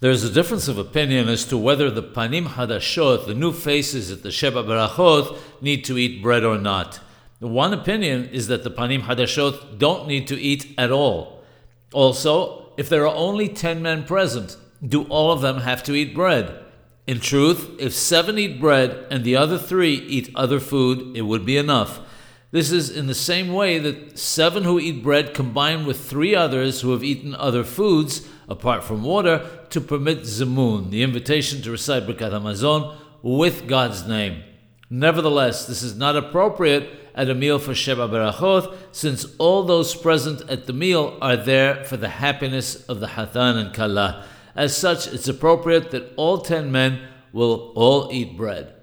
There's a difference of opinion as to whether the panim hadashot, the new faces at the Sheba Berachot, need to eat bread or not. The one opinion is that the panim hadashot don't need to eat at all. Also, if there are only ten men present, do all of them have to eat bread? In truth, if seven eat bread and the other three eat other food, it would be enough. This is in the same way that seven who eat bread combine with three others who have eaten other foods, apart from water, to permit zimun, the invitation to recite Birkat Hamazon with God's name. Nevertheless, this is not appropriate at a meal for Sheba Berachot, since all those present at the meal are there for the happiness of the Hatan and Kala. As such, it's appropriate that all ten men will all eat bread.